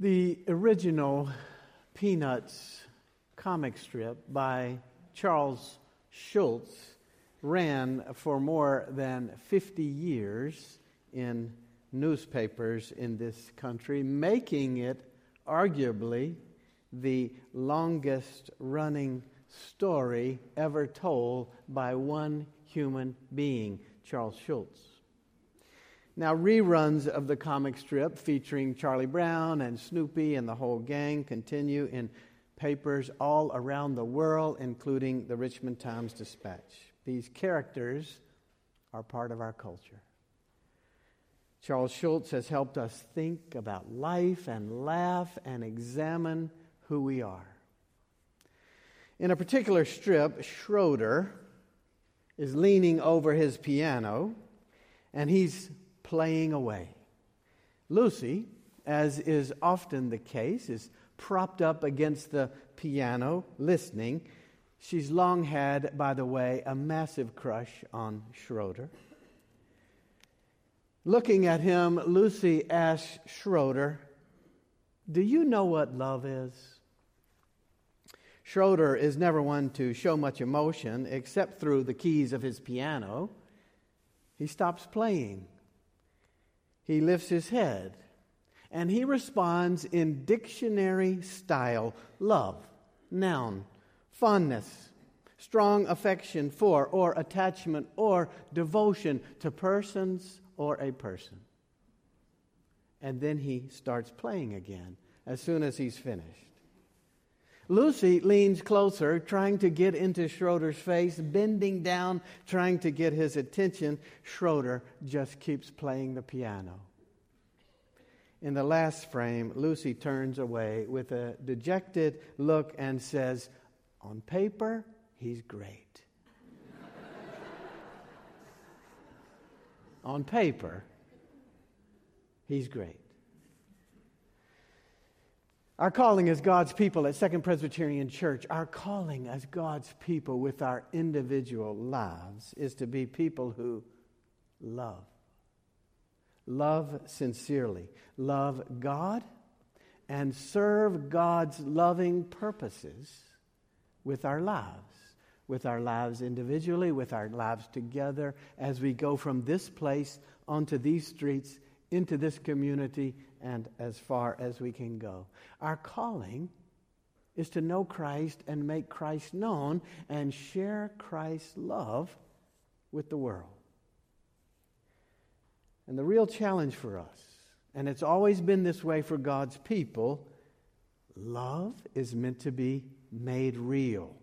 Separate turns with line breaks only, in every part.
The original Peanuts comic strip by Charles Schulz ran for more than 50 years in newspapers in this country, making it arguably the longest running story ever told by one human being, Charles Schulz. Now, reruns of the comic strip featuring Charlie Brown and Snoopy and the whole gang continue in papers all around the world, including the Richmond Times Dispatch. These characters are part of our culture. Charles Schulz has helped us think about life and laugh and examine who we are. In a particular strip, Schroeder is leaning over his piano and he's playing away. Lucy, as is often the case, is propped up against the piano listening. She's long had, by the way, a massive crush on Schroeder. Looking at him, Lucy asks Schroeder, Do you know what love is? Schroeder is never one to show much emotion except through the keys of his piano. He stops playing. He lifts his head and he responds in dictionary style love, noun, fondness, strong affection for, or attachment or devotion to persons or a person. And then he starts playing again as soon as he's finished. Lucy leans closer, trying to get into Schroeder's face, bending down, trying to get his attention. Schroeder just keeps playing the piano. In the last frame, Lucy turns away with a dejected look and says, On paper, he's great. On paper, he's great. Our calling as God's people at Second Presbyterian Church, our calling as God's people with our individual lives is to be people who love. Love sincerely. Love God and serve God's loving purposes with our lives. With our lives individually, with our lives together as we go from this place onto these streets into this community and as far as we can go. Our calling is to know Christ and make Christ known and share Christ's love with the world. And the real challenge for us, and it's always been this way for God's people, love is meant to be made real.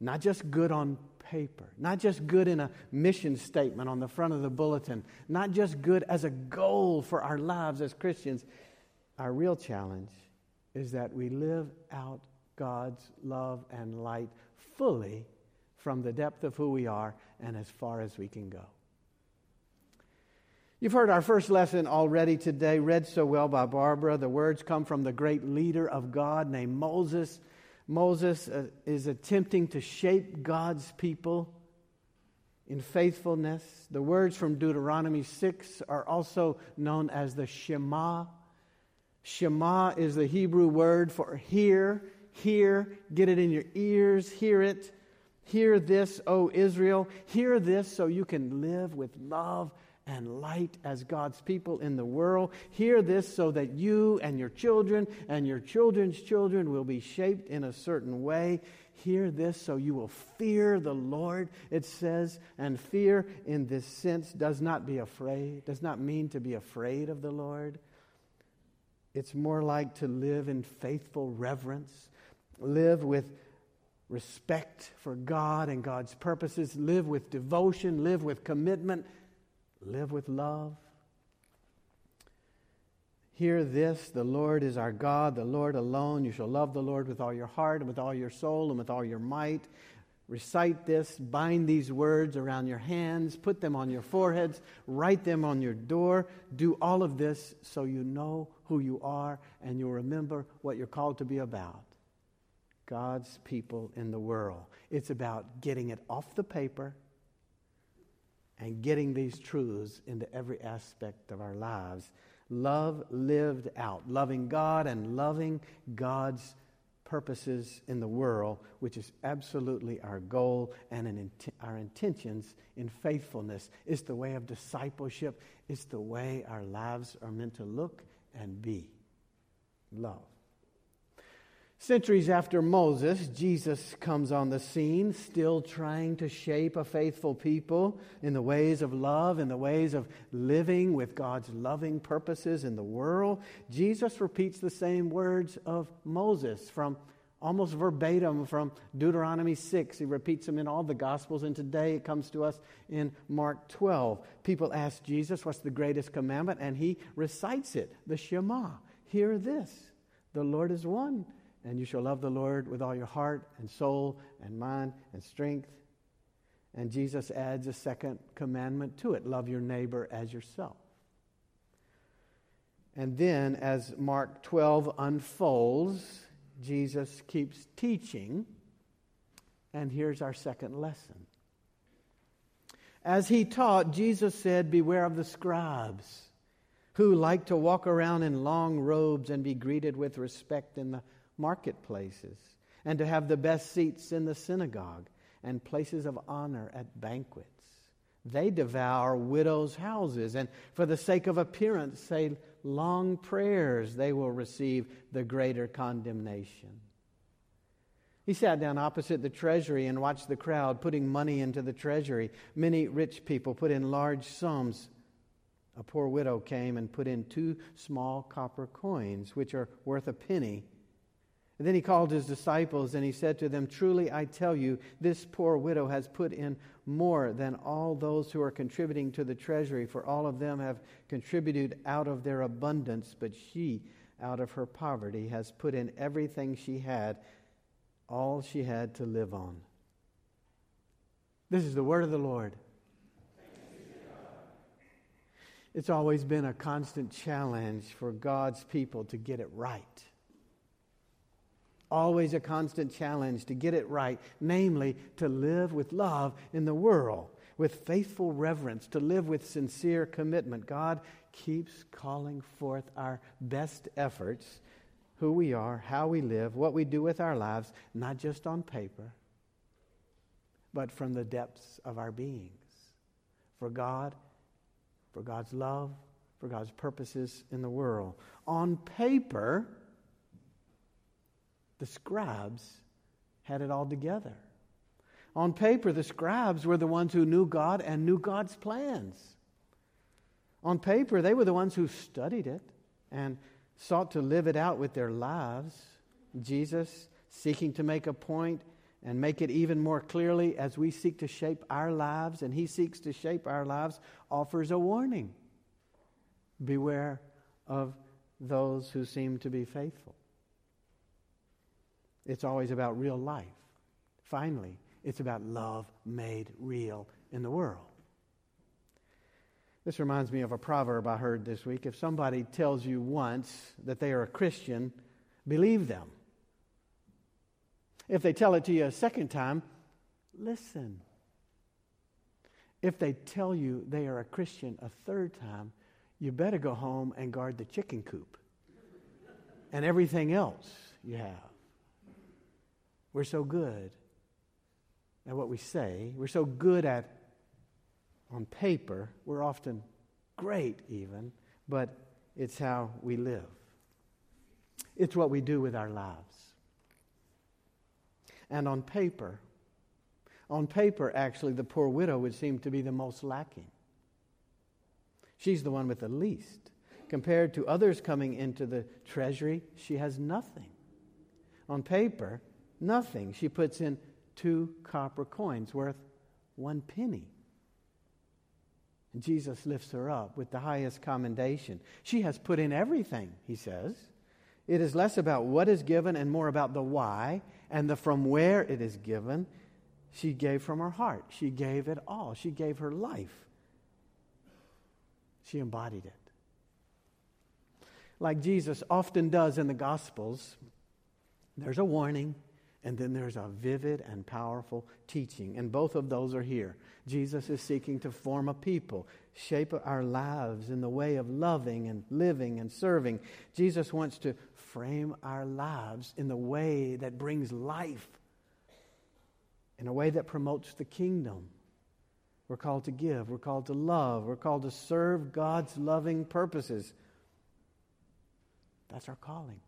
Not just good on paper, not just good in a mission statement on the front of the bulletin, not just good as a goal for our lives as Christians. Our real challenge is that we live out God's love and light fully from the depth of who we are and as far as we can go. You've heard our first lesson already today, read so well by Barbara. The words come from the great leader of God named Moses. Moses uh, is attempting to shape God's people in faithfulness. The words from Deuteronomy 6 are also known as the Shema. Shema is the Hebrew word for hear, hear, get it in your ears, hear it. Hear this, O Israel. Hear this so you can live with love and light as God's people in the world. Hear this so that you and your children and your children's children will be shaped in a certain way. Hear this so you will fear the Lord, it says. And fear in this sense does not be afraid, does not mean to be afraid of the Lord. It's more like to live in faithful reverence, live with respect for God and God's purposes, live with devotion, live with commitment live with love. Hear this the Lord is our God, the Lord alone. You shall love the Lord with all your heart and with all your soul and with all your might. Recite this, bind these words around your hands, put them on your foreheads, write them on your door. Do all of this so you know who you are and you'll remember what you're called to be about. God's people in the world. It's about getting it off the paper and getting these truths into every aspect of our lives Love lived out, loving God and loving God's purposes in the world, which is absolutely our goal and int- our intentions in faithfulness. It's the way of discipleship, it's the way our lives are meant to look and be. Love. Centuries after Moses, Jesus comes on the scene, still trying to shape a faithful people in the ways of love, in the ways of living with God's loving purposes in the world. Jesus repeats the same words of Moses from almost verbatim from Deuteronomy 6. He repeats them in all the Gospels, and today it comes to us in Mark 12. People ask Jesus, What's the greatest commandment? And he recites it the Shema. Hear this the Lord is one and you shall love the Lord with all your heart and soul and mind and strength. And Jesus adds a second commandment to it love your neighbor as yourself. And then, as Mark 12 unfolds, Jesus keeps teaching. And here's our second lesson. As he taught, Jesus said, Beware of the scribes who like to walk around in long robes and be greeted with respect in the marketplaces, and to have the best seats in the synagogue and places of honor at banquets. They devour widows' houses, and for the sake of appearance, say long prayers, they will receive the greater condemnation. He sat down opposite the treasury and watched the crowd putting money into the treasury. Many rich people put in large sums. A poor widow came and put in two small copper coins, which are worth a penny. And then he called his disciples and he said to them, Truly I tell you, this poor widow has put in more than all those who are contributing to the treasury, for all of them have contributed out of their abundance, but she, out of her poverty, has put in everything she had, all she had to live on. This is the word of the Lord. It's always been a constant challenge for God's people to get it right always a constant challenge to get it right, namely, to live with love in the world, with faithful reverence, to live with sincere commitment. God keeps calling forth our best efforts, who we are, how we live, what we do with our lives, not just on paper, but from the depths of our beings. For God, for God's love, for God's purposes in the world. On paper, the scribes had it all together. On paper, the scribes were the ones who knew God and knew God's plans. On paper, they were the ones who studied it and sought to live it out with their lives. Jesus, seeking to make a point and make it even more clearly as we seek to shape our lives and He seeks to shape our lives, offers a warning Beware of those who seem to be faithful. It's always about real life. Finally, it's about love made real in the world. This reminds me of a proverb I heard this week. If somebody tells you once that they are a Christian, believe them. If they tell it to you a second time, listen. If they tell you they are a Christian a third time, you better go home and guard the chicken coop and everything else you have. We're so good at what we say. We're so good at, on paper, we're often great even, but it's how we live. It's what we do with our lives. And on paper, on paper, actually, the poor widow would seem to be the most lacking. She's the one with the least. Compared to others coming into the treasury, she has nothing. On paper, Nothing. She puts in two copper coins worth one penny. And Jesus lifts her up with the highest commendation. She has put in everything, he says. It is less about what is given and more about the why and the from where it is given. She gave from her heart. She gave it all. She gave her life. She embodied it. Like Jesus often does in the Gospels, there's a warning And then there's a vivid and powerful teaching. And both of those are here. Jesus is seeking to form a people, shape our lives in the way of loving and living and serving. Jesus wants to frame our lives in the way that brings life, in a way that promotes the kingdom. We're called to give, we're called to love, we're called to serve God's loving purposes. That's our calling.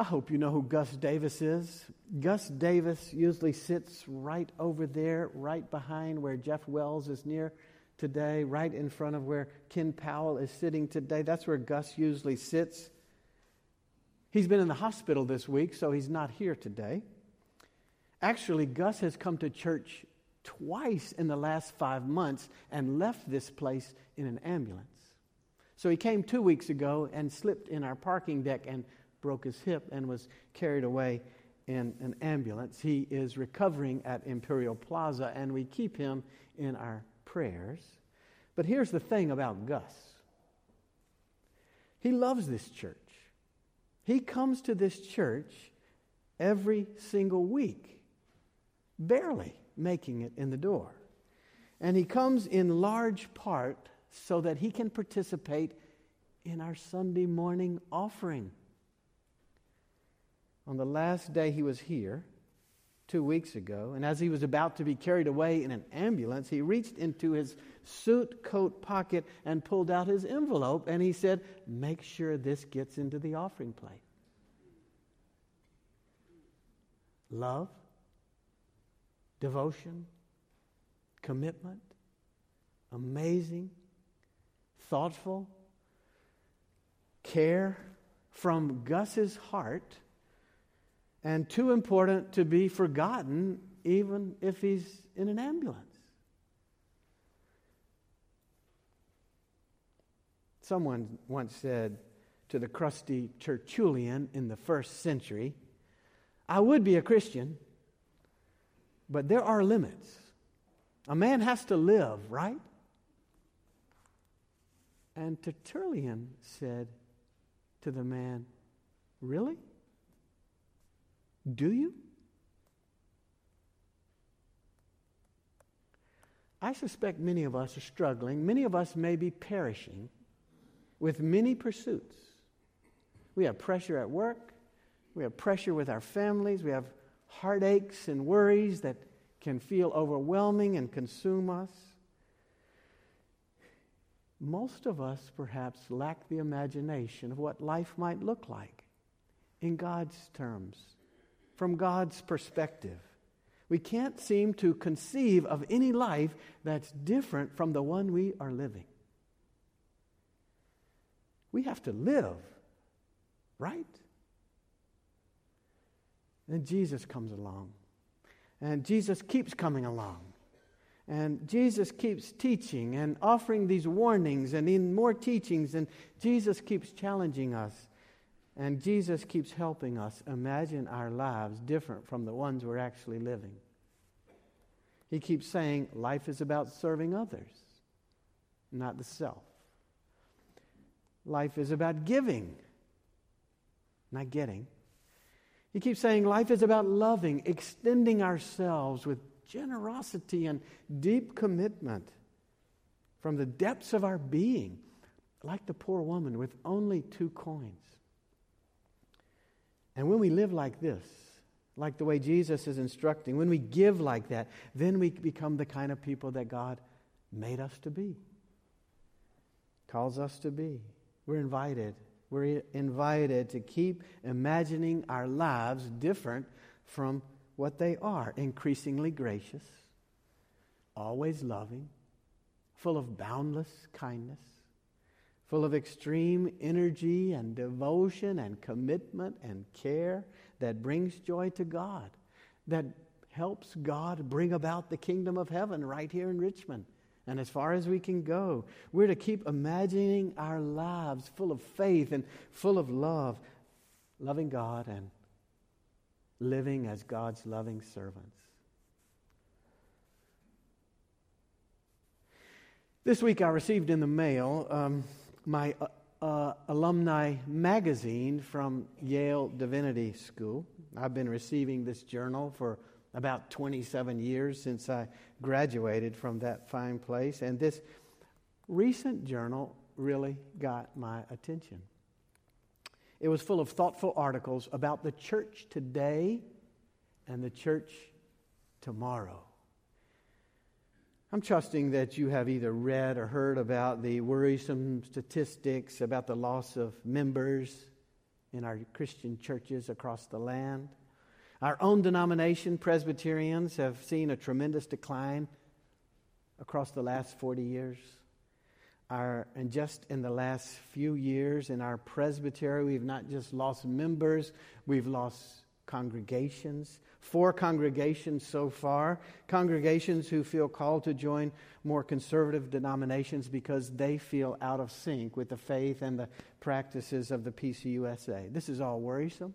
I hope you know who Gus Davis is. Gus Davis usually sits right over there, right behind where Jeff Wells is near today, right in front of where Ken Powell is sitting today. That's where Gus usually sits. He's been in the hospital this week, so he's not here today. Actually, Gus has come to church twice in the last five months and left this place in an ambulance. So he came two weeks ago and slipped in our parking deck and broke his hip and was carried away in an ambulance. He is recovering at Imperial Plaza, and we keep him in our prayers. But here's the thing about Gus he loves this church. He comes to this church every single week, barely making it in the door. And he comes in large part so that he can participate in our Sunday morning offering on the last day he was here, two weeks ago, and as he was about to be carried away in an ambulance, he reached into his suit coat pocket and pulled out his envelope and he said, Make sure this gets into the offering plate. Love, devotion, commitment, amazing, thoughtful, care from Gus's heart and too important to be forgotten, even if he's in an ambulance. Someone once said to the crusty Tertullian in the first century, I would be a Christian, but there are limits. A man has to live, right? And Tertullian said to the man, Really? Do you? I suspect many of us are struggling. Many of us may be perishing with many pursuits. We have pressure at work. We have pressure with our families. We have heartaches and worries that can feel overwhelming and consume us. Most of us perhaps lack the imagination of what life might look like in God's terms from God's perspective. We can't seem to conceive of any life that's different from the one we are living. We have to live, right? And Jesus comes along. And Jesus keeps coming along. And Jesus keeps teaching and offering these warnings and in more teachings. And Jesus keeps challenging us and Jesus keeps helping us imagine our lives different from the ones we're actually living. He keeps saying life is about serving others, not the self. Life is about giving, not getting. He keeps saying life is about loving, extending ourselves with generosity and deep commitment from the depths of our being, like the poor woman with only two coins. And when we live like this, like the way Jesus is instructing, when we give like that, then we become the kind of people that God made us to be, calls us to be. We're invited. We're invited to keep imagining our lives different from what they are increasingly gracious, always loving, full of boundless kindness, full of extreme energy and devotion and commitment and care that brings joy to God, that helps God bring about the kingdom of heaven right here in Richmond. And as far as we can go, we're to keep imagining our lives full of faith and full of love, loving God and living as God's loving servants. This week I received in the mail um, my uh, uh, alumni magazine from Yale Divinity School. I've been receiving this journal for about 27 years since I graduated from that fine place. And this recent journal really got my attention. It was full of thoughtful articles about the church today and the church tomorrow. I'm trusting that you have either read or heard about the worrisome statistics about the loss of members in our Christian churches across the land. Our own denomination, Presbyterians, have seen a tremendous decline across the last 40 years. Our, and just in the last few years in our presbytery, we've not just lost members, we've lost congregations. Four congregations so far. Congregations who feel called to join more conservative denominations because they feel out of sync with the faith and the practices of the PCUSA. This is all worrisome.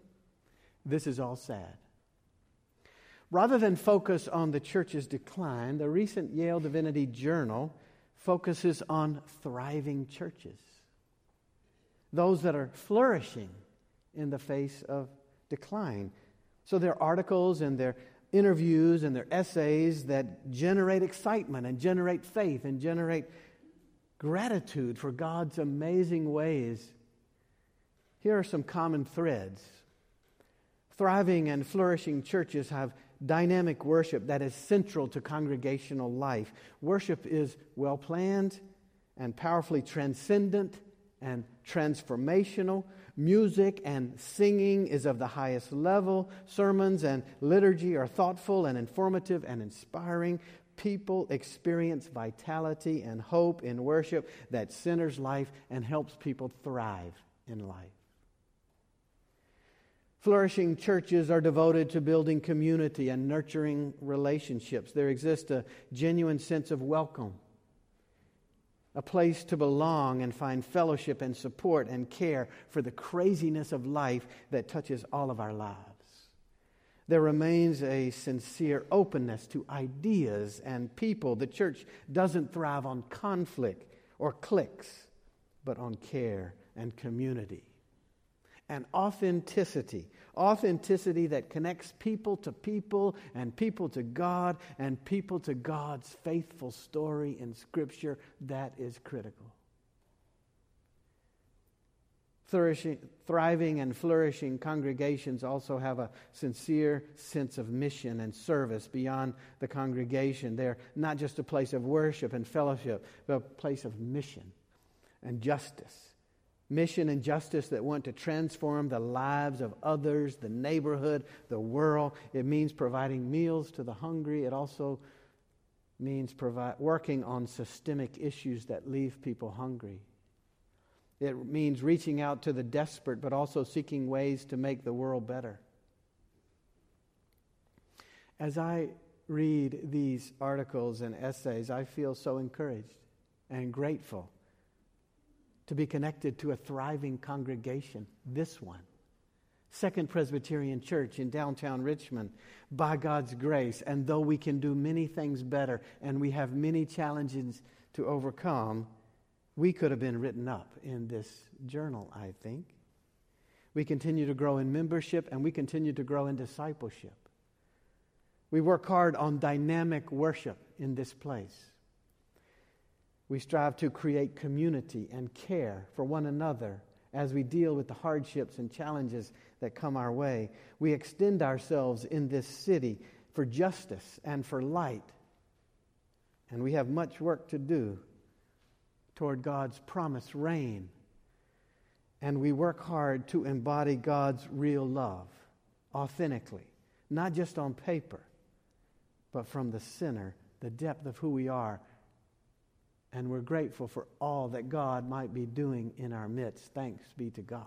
This is all sad. Rather than focus on the church's decline, the recent Yale Divinity Journal focuses on thriving churches, those that are flourishing in the face of decline. So their articles and their interviews and their essays that generate excitement and generate faith and generate gratitude for God's amazing ways. Here are some common threads. Thriving and flourishing churches have dynamic worship that is central to congregational life. Worship is well planned and powerfully transcendent and transformational. Music and singing is of the highest level. Sermons and liturgy are thoughtful and informative and inspiring. People experience vitality and hope in worship that centers life and helps people thrive in life. Flourishing churches are devoted to building community and nurturing relationships. There exists a genuine sense of welcome, a place to belong and find fellowship and support and care for the craziness of life that touches all of our lives. There remains a sincere openness to ideas and people. The church doesn't thrive on conflict or cliques, but on care and community and authenticity. Authenticity that connects people to people and people to God and people to God's faithful story in Scripture. That is critical. Thriving and flourishing congregations also have a sincere sense of mission and service beyond the congregation. They're not just a place of worship and fellowship, but a place of mission and justice mission and justice that want to transform the lives of others, the neighborhood, the world. It means providing meals to the hungry. It also means provide, working on systemic issues that leave people hungry. It means reaching out to the desperate, but also seeking ways to make the world better. As I read these articles and essays, I feel so encouraged and grateful to be connected to a thriving congregation, this one. Second Presbyterian Church in downtown Richmond, by God's grace. And though we can do many things better and we have many challenges to overcome, we could have been written up in this journal, I think. We continue to grow in membership and we continue to grow in discipleship. We work hard on dynamic worship in this place. We strive to create community and care for one another as we deal with the hardships and challenges that come our way. We extend ourselves in this city for justice and for light. And we have much work to do toward God's promised reign. And we work hard to embody God's real love authentically, not just on paper, but from the center, the depth of who we are and we're grateful for all that God might be doing in our midst. Thanks be to God.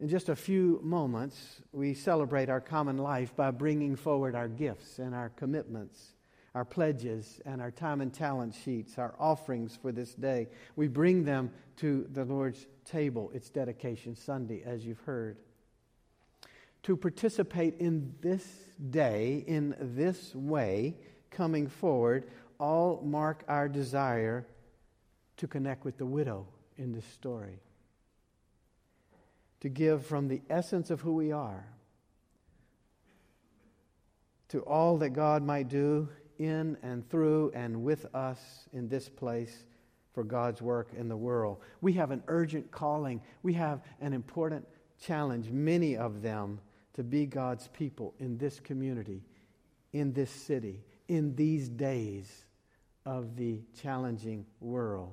In just a few moments, we celebrate our common life by bringing forward our gifts and our commitments, our pledges, and our time and talent sheets, our offerings for this day. We bring them to the Lord's table. It's Dedication Sunday, as you've heard. To participate in this day, in this way, coming forward, all mark our desire to connect with the widow in this story. to give from the essence of who we are to all that God might do in and through and with us in this place for God's work in the world. We have an urgent calling, we have an important challenge, many of them, to be God's people in this community, in this city, in these days of the challenging world.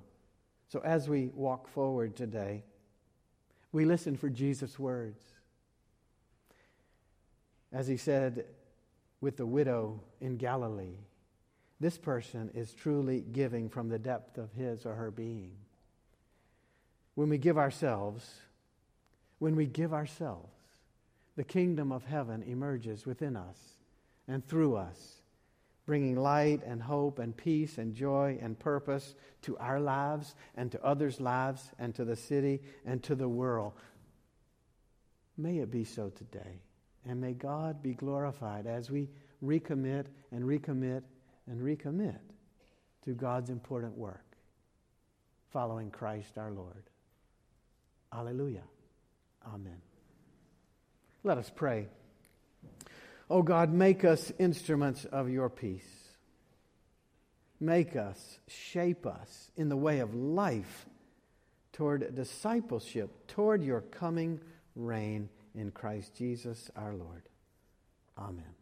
So as we walk forward today, we listen for Jesus' words. As he said with the widow in Galilee, this person is truly giving from the depth of his or her being. When we give ourselves, when we give ourselves, the kingdom of heaven emerges within us and through us, bringing light and hope and peace and joy and purpose to our lives and to others' lives and to the city and to the world. May it be so today. And may God be glorified as we recommit and recommit and recommit to God's important work, following Christ our Lord. Alleluia. Amen. Let us pray. Oh God, make us instruments of your peace. Make us, shape us in the way of life toward discipleship, toward your coming reign in Christ Jesus our Lord. Amen.